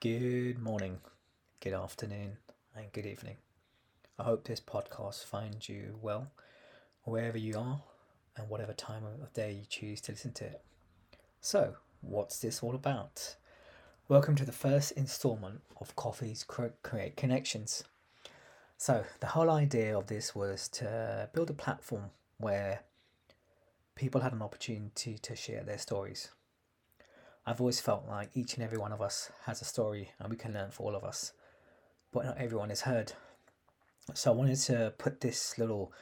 Good morning, good afternoon, and good evening. I hope this podcast finds you well, wherever you are, and whatever time of day you choose to listen to it. So, what's this all about? Welcome to the first installment of Coffee Creates Connections. So, the whole idea of this was to build a platform where people had an opportunity to share their stories I've always felt like each and every one of us has a story and we can learn for all of us, but not everyone is heard. So I wanted to put this little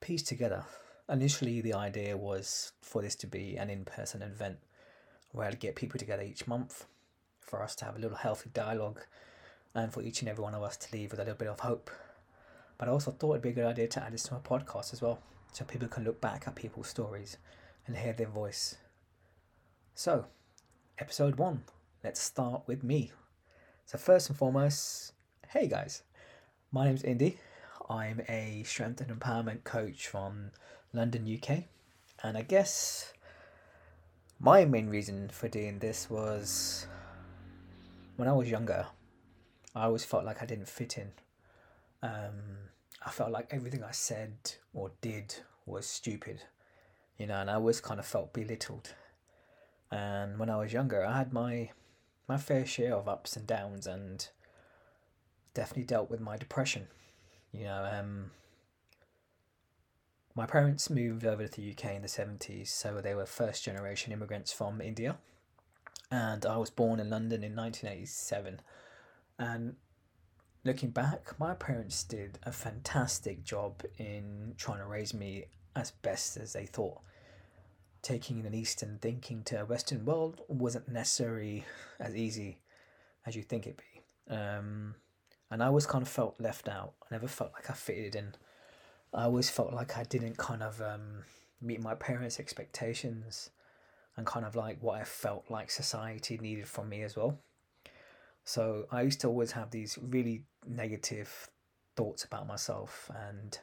piece together. Initially, the idea was for this to be an in person event where I'd get people together each month for us to have a little healthy dialogue and for each and every one of us to leave with a little bit of hope. But I also thought it'd be a good idea to add this to my podcast as well so people can look back at people's stories and hear their voice. So, episode one. Let's start with me. So, first and foremost, hey guys, my name's Indy. I'm a strength and empowerment coach from London, UK. And I guess my main reason for doing this was when I was younger, I always felt like I didn't fit in. Um, I felt like everything I said or did was stupid, you know, and I always kind of felt belittled and when I was younger, I had my my fair share of ups and downs, and definitely dealt with my depression. You know, um, my parents moved over to the UK in the seventies, so they were first generation immigrants from India, and I was born in London in nineteen eighty seven, and looking back, my parents did a fantastic job in trying to raise me as best as they thought taking an Eastern thinking to a Western world wasn't necessarily as easy as you think it'd be. Um, and I always kind of felt left out. I never felt like I fitted in. I always felt like I didn't kind of um, meet my parents' expectations and kind of like what I felt like society needed from me as well. So I used to always have these really negative thoughts about myself and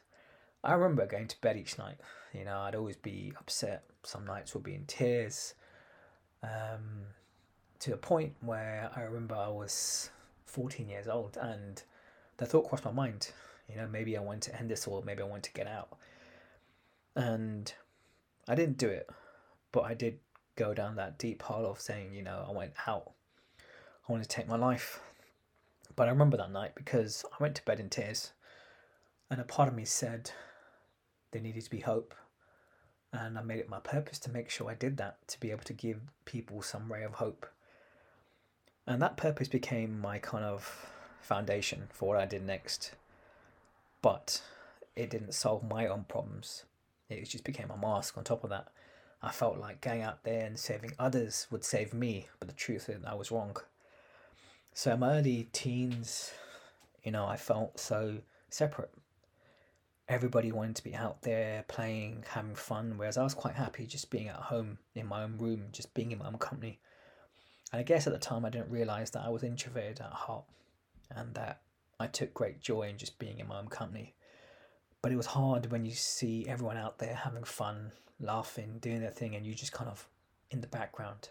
I remember going to bed each night. You know, I'd always be upset. Some nights would be in tears. Um, to a point where I remember I was 14 years old and the thought crossed my mind, you know, maybe I want to end this or maybe I want to get out. And I didn't do it, but I did go down that deep hole of saying, you know, I went out. I want to take my life. But I remember that night because I went to bed in tears and a part of me said, there needed to be hope. And I made it my purpose to make sure I did that, to be able to give people some ray of hope. And that purpose became my kind of foundation for what I did next. But it didn't solve my own problems. It just became a mask on top of that. I felt like going out there and saving others would save me, but the truth is I was wrong. So in my early teens, you know, I felt so separate everybody wanted to be out there playing, having fun, whereas I was quite happy just being at home in my own room, just being in my own company. And I guess at the time I didn't realize that I was introverted at heart and that I took great joy in just being in my own company. But it was hard when you see everyone out there having fun, laughing, doing their thing, and you just kind of in the background.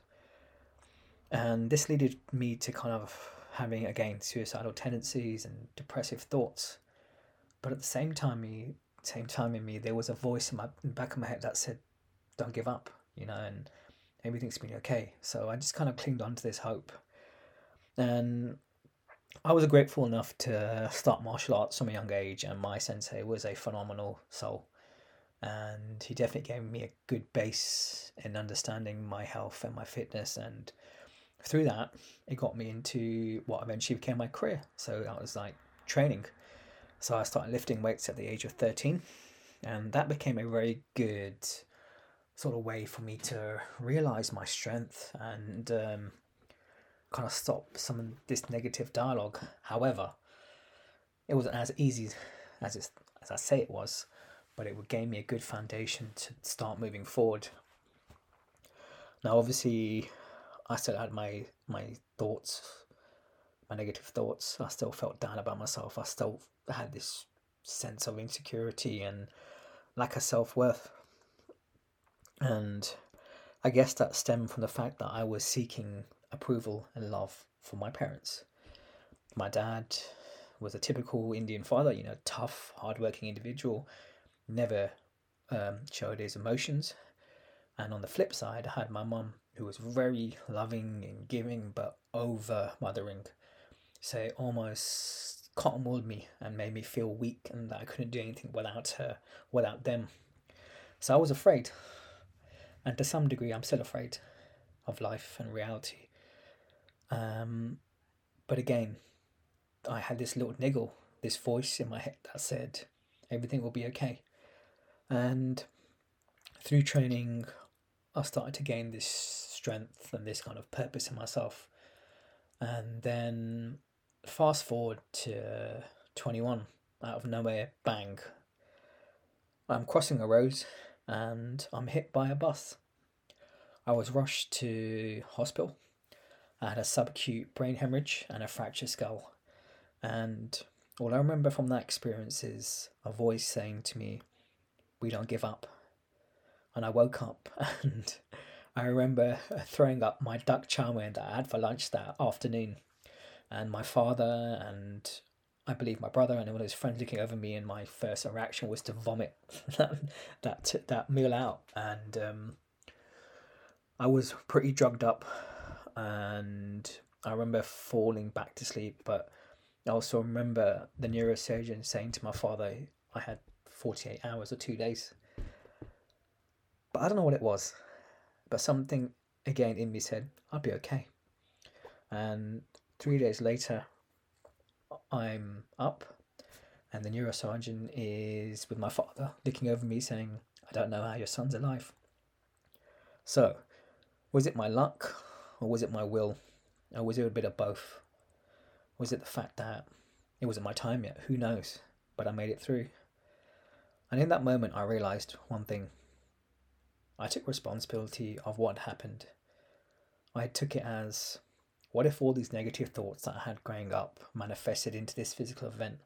And this led me to kind of having again suicidal tendencies and depressive thoughts but at the same time, me, same time in me, there was a voice in my in back of my head that said, "Don't give up," you know, and everything's been okay. So I just kind of clinged on to this hope, and I was grateful enough to start martial arts from a young age, and my sensei was a phenomenal soul, and he definitely gave me a good base in understanding my health and my fitness, and through that, it got me into what eventually became my career. So I was like training so I started lifting weights at the age of 13, and that became a very good sort of way for me to realize my strength and um, kind of stop some of this negative dialogue. However, it wasn't as easy as it, as I say it was, but it would gave me a good foundation to start moving forward. Now, obviously, I still had my my thoughts, my negative thoughts. I still felt down about myself. I still had this sense of insecurity and lack of self worth. And I guess that stemmed from the fact that I was seeking approval and love from my parents. My dad was a typical Indian father, you know, tough, hardworking individual, never um, showed his emotions. And on the flip side, I had my mum, who was very loving and giving, but over mothering. So almost cottonwooled me and made me feel weak and that I couldn't do anything without her, without them. So I was afraid. And to some degree, I'm still afraid of life and reality. Um, but again, I had this little niggle, this voice in my head that said, everything will be okay. And through training, I started to gain this strength and this kind of purpose in myself. And then fast forward to 21, out of nowhere, bang. I'm crossing a road and I'm hit by a bus. I was rushed to hospital. I had a subacute brain hemorrhage and a fractured skull. And all I remember from that experience is a voice saying to me, We don't give up. And I woke up and I remember throwing up my duck chow mein that I had for lunch that afternoon. And my father and I believe my brother and one of his friends looking over me, and my first reaction was to vomit that that, that meal out. And um, I was pretty drugged up, and I remember falling back to sleep. But I also remember the neurosurgeon saying to my father, I had 48 hours or two days. But I don't know what it was. But something again in me said, I'll be okay. And three days later, I'm up, and the neurosurgeon is with my father looking over me saying, I don't know how your son's alive. So, was it my luck, or was it my will, or was it a bit of both? Was it the fact that it wasn't my time yet? Who knows? But I made it through. And in that moment, I realized one thing. I took responsibility of what happened. I took it as what if all these negative thoughts that I had growing up manifested into this physical event?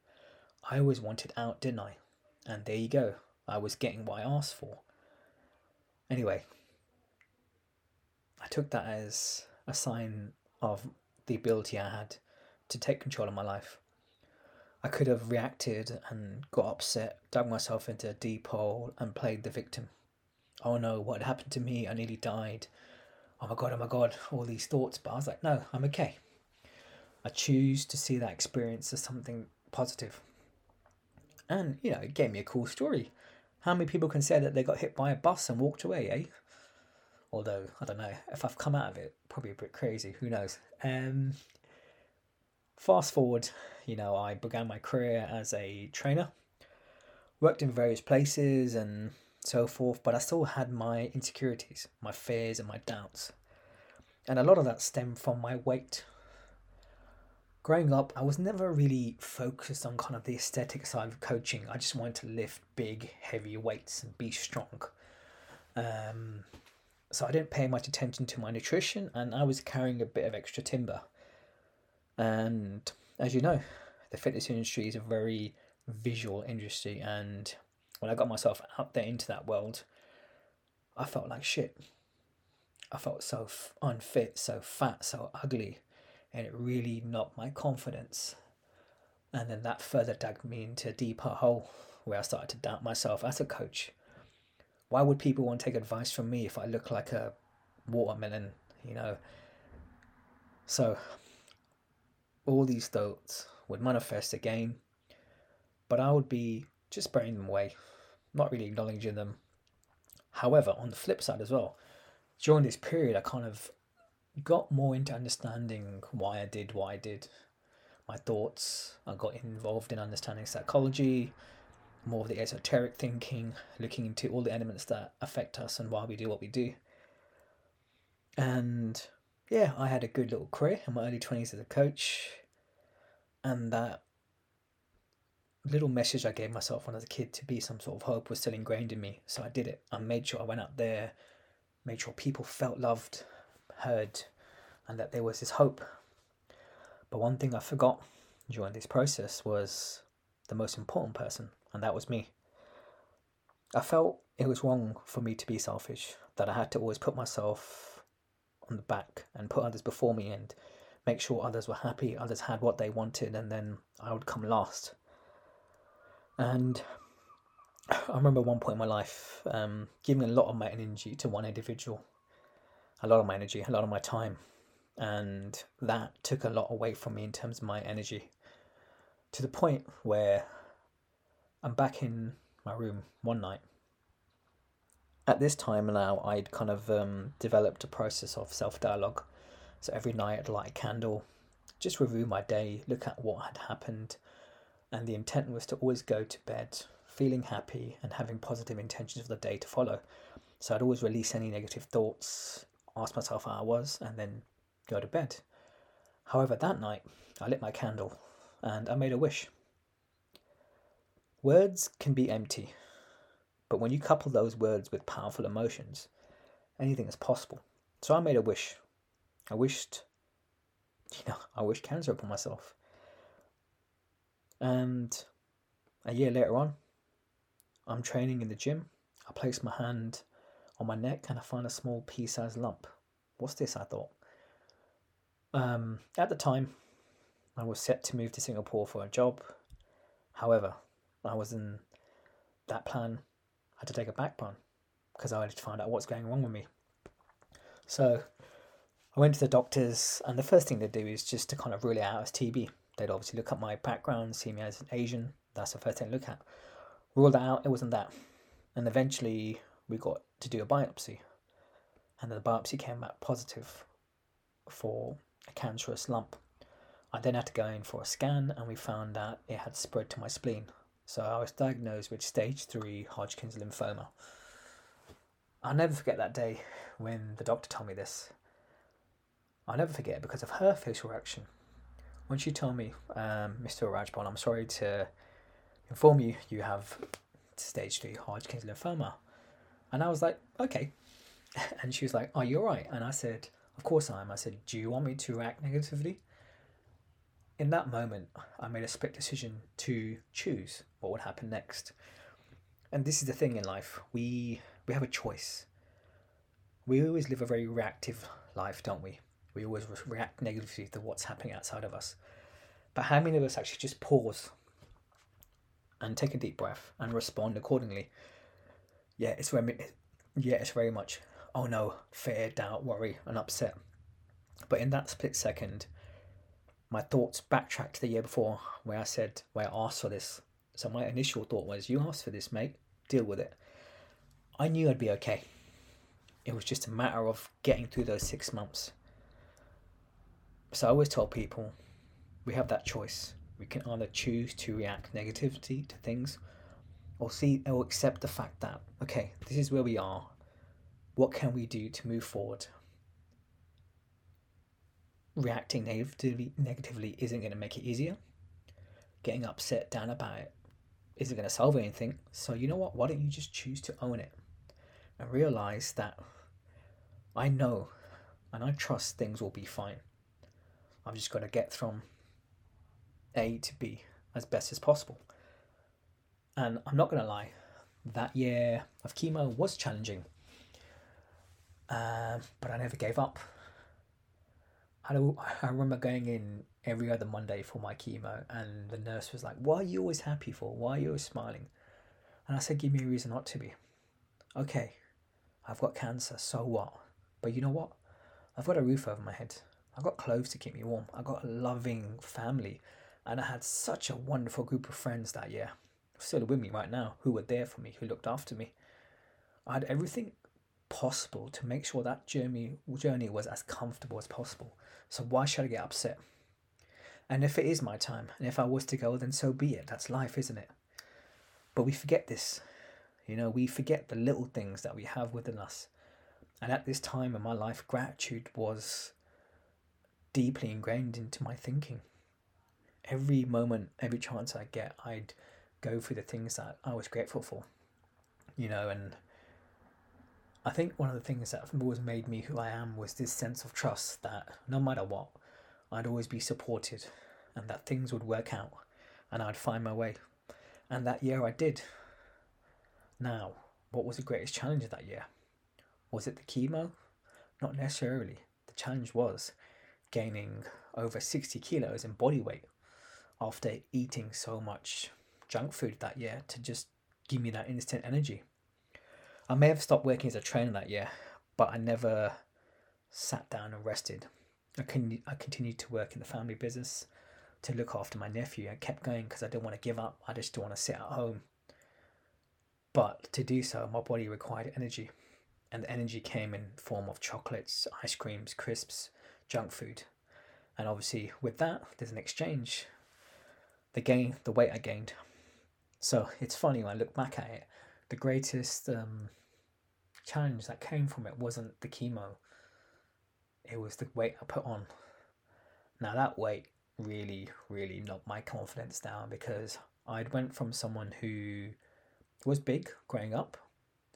I always wanted out, didn't I? And there you go. I was getting what I asked for. Anyway, I took that as a sign of the ability I had to take control of my life. I could have reacted and got upset, dug myself into a deep hole, and played the victim. Oh no, what happened to me? I nearly died. Oh my god, oh my god, all these thoughts. But I was like, no, I'm okay. I choose to see that experience as something positive. And, you know, it gave me a cool story. How many people can say that they got hit by a bus and walked away, eh? Although, I don't know, if I've come out of it, probably a bit crazy, who knows. Um, fast forward, you know, I began my career as a trainer, worked in various places and so forth, but I still had my insecurities, my fears, and my doubts. And a lot of that stemmed from my weight. Growing up, I was never really focused on kind of the aesthetic side of coaching. I just wanted to lift big, heavy weights and be strong. Um, so I didn't pay much attention to my nutrition, and I was carrying a bit of extra timber. And as you know, the fitness industry is a very visual industry, and when I got myself out there into that world, I felt like shit. I felt so f- unfit, so fat, so ugly, and it really knocked my confidence. And then that further dug me into a deeper hole where I started to doubt myself as a coach. Why would people want to take advice from me if I look like a watermelon, you know? So, all these thoughts would manifest again, but I would be just burning them away not really acknowledging them. However, on the flip side as well, during this period, I kind of got more into understanding why I did what I did, my thoughts. I got involved in understanding psychology, more of the esoteric thinking, looking into all the elements that affect us and why we do what we do. And yeah, I had a good little career in my early 20s as a coach, and that little message I gave myself when I was a kid to be some sort of hope was still ingrained in me. So I did it. I made sure I went out there, made sure people felt loved, heard, and that there was this hope. But one thing I forgot during this process was the most important person, and that was me. I felt it was wrong for me to be selfish, that I had to always put myself on the back and put others before me and make sure others were happy, others had what they wanted, and then I would come last. And I remember one point in my life um, giving a lot of my energy to one individual, a lot of my energy, a lot of my time, and that took a lot away from me in terms of my energy to the point where I'm back in my room one night. At this time now, I'd kind of um, developed a process of self dialogue. So every night I'd light a candle, just review my day, look at what had happened, and the intent was to always go to bed feeling happy and having positive intentions for the day to follow. So I'd always release any negative thoughts, ask myself how I was, and then go to bed. However, that night I lit my candle and I made a wish. Words can be empty, but when you couple those words with powerful emotions, anything is possible. So I made a wish. I wished, you know, I wished cancer upon myself. And a year later on, I'm training in the gym. I place my hand on my neck and I find a small pea sized lump. What's this? I thought. Um, at the time, I was set to move to Singapore for a job. However, I was in that plan I had to take a back plan because I had to find out what's going wrong with me. So I went to the doctors, and the first thing they do is just to kind of rule it out as TB. They'd obviously look at my background, see me as an Asian. That's the first thing to look at. Ruled that out, it wasn't that. And eventually we got to do a biopsy. And the biopsy came back positive for a cancerous lump. I then had to go in for a scan and we found that it had spread to my spleen. So I was diagnosed with stage 3 Hodgkin's lymphoma. I'll never forget that day when the doctor told me this. I'll never forget it because of her facial reaction. When she told me, um, Mr. Rajpal, I'm sorry to inform you you have stage 3 Hodgkin's lymphoma. And I was like, okay. And she was like, are you alright? And I said, of course I am. I said, do you want me to react negatively? In that moment, I made a split decision to choose what would happen next. And this is the thing in life we, we have a choice. We always live a very reactive life, don't we? We always react negatively to what's happening outside of us. But how many of us actually just pause and take a deep breath and respond accordingly. Yeah, it's very, yeah, it's very much, oh no, fear, doubt, worry, and upset. But in that split second, my thoughts backtracked to the year before where I said, where I asked for this. So my initial thought was, you asked for this, mate, deal with it. I knew I'd be okay. It was just a matter of getting through those six months. So I always tell people, we have that choice. We can either choose to react negatively to things or see or accept the fact that okay this is where we are. What can we do to move forward? Reacting negatively negatively isn't going to make it easier. Getting upset down about it isn't going to solve anything. So you know what? Why don't you just choose to own it and realize that i know and i trust things will be fine i've just got to get from a to B as best as possible. And I'm not going to lie, that year of chemo was challenging, uh, but I never gave up. I, I remember going in every other Monday for my chemo, and the nurse was like, What are you always happy for? Why are you always smiling? And I said, Give me a reason not to be. Okay, I've got cancer, so what? But you know what? I've got a roof over my head. I've got clothes to keep me warm. I've got a loving family and I had such a wonderful group of friends that year, still with me right now, who were there for me, who looked after me. I had everything possible to make sure that journey journey was as comfortable as possible. So why should I get upset? And if it is my time, and if I was to go, then so be it. That's life, isn't it? But we forget this. You know, we forget the little things that we have within us. And at this time in my life, gratitude was deeply ingrained into my thinking every moment, every chance I get, I'd go through the things that I was grateful for, you know, and I think one of the things that always made me who I am was this sense of trust that no matter what, I'd always be supported and that things would work out and I'd find my way. And that year I did. Now, what was the greatest challenge of that year? Was it the chemo? Not necessarily. the challenge was gaining over 60 kilos in body weight after eating so much junk food that year to just give me that instant energy. I may have stopped working as a trainer that year, but I never sat down and rested. I, con- I continued to work in the family business to look after my nephew. I kept going because I didn't want to give up. I just didn't want to sit at home. But to do so, my body required energy, and the energy came in form of chocolates, ice creams, crisps, junk food, and obviously with that, there's an exchange. The gain, the weight I gained. So it's funny when I look back at it. The greatest um, challenge that came from it wasn't the chemo. It was the weight I put on. Now that weight really, really knocked my confidence down because I'd went from someone who was big growing up,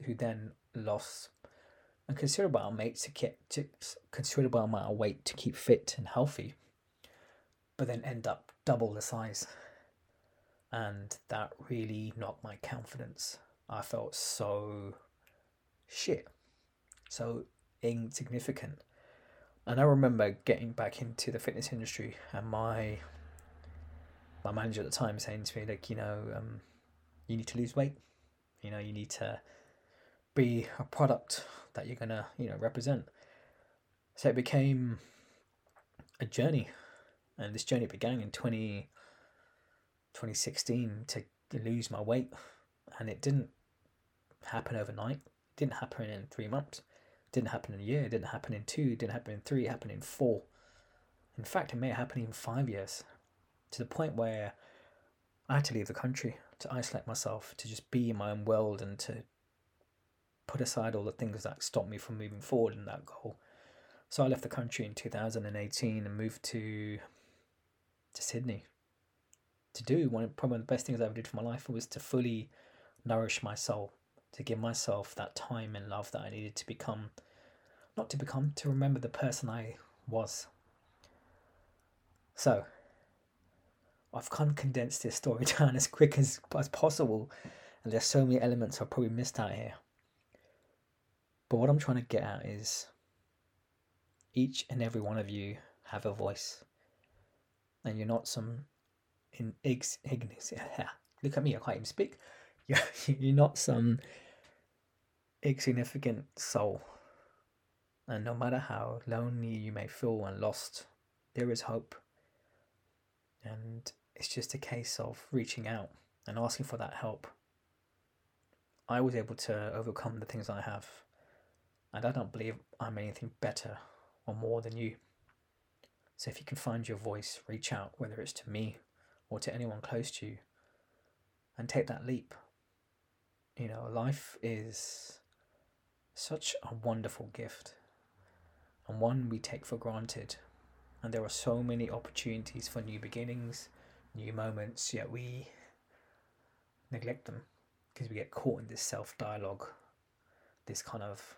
who then lost a considerable amount to keep to, considerable amount of weight to keep fit and healthy, but then end up double the size, and that really knocked my confidence. I felt so shit, so insignificant. And I remember getting back into the fitness industry, and my my manager at the time saying to me, like, you know, um, you need to lose weight. You know, you need to be a product that you're gonna, you know, represent. So it became a journey, and this journey began in 20, 2016 to lose my weight, and it didn't happen overnight. It didn't happen in three months. It didn't happen in a year. It didn't happen in two. It didn't happen in three. It happened in four. In fact, it may have happened in five years, to the point where I had to leave the country to isolate myself, to just be in my own world, and to put aside all the things that stopped me from moving forward in that goal. So I left the country in 2018 and moved to to Sydney to do one of probably one of the best things I ever did for my life was to fully nourish my soul, to give myself that time and love that I needed to become, not to become, to remember the person I was. So, I've kind of condensed this story down as quick as, as possible, and there's so many elements I've probably missed out here. But what I'm trying to get at is each and every one of you have a voice, and you're not some in Ignis. Look at me, I can't even speak. You're, you're not some insignificant soul. And no matter how lonely you may feel and lost, there is hope. And it's just a case of reaching out and asking for that help. I was able to overcome the things I have, and I don't believe I'm anything better or more than you. So if you can find your voice, reach out, whether it's to me or to anyone close to you, and take that leap. You know, life is such a wonderful gift and one we take for granted. And there are so many opportunities for new beginnings, new moments, yet we neglect them because we get caught in this self dialogue, this kind of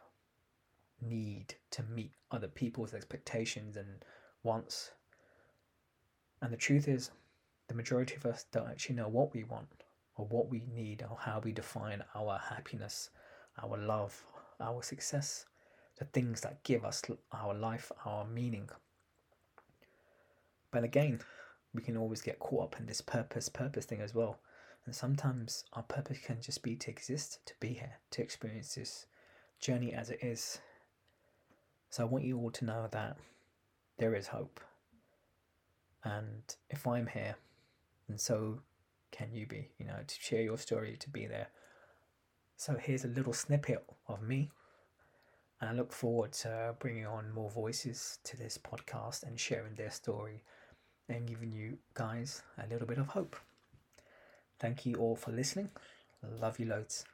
need to meet other people's expectations and wants. And the truth is, the majority of us don't actually know what we want or what we need or how we define our happiness, our love, our success, the things that give us our life, our meaning. But again, we can always get caught up in this purpose, purpose thing as well. And sometimes our purpose can just be to exist, to be here, to experience this journey as it is. So I want you all to know that there is hope. And if I'm here, and so can you be, you know, to share your story, to be there. So here's a little snippet of me. And I look forward to bringing on more voices to this podcast and sharing their story and giving you guys a little bit of hope. Thank you all for listening. Love you loads.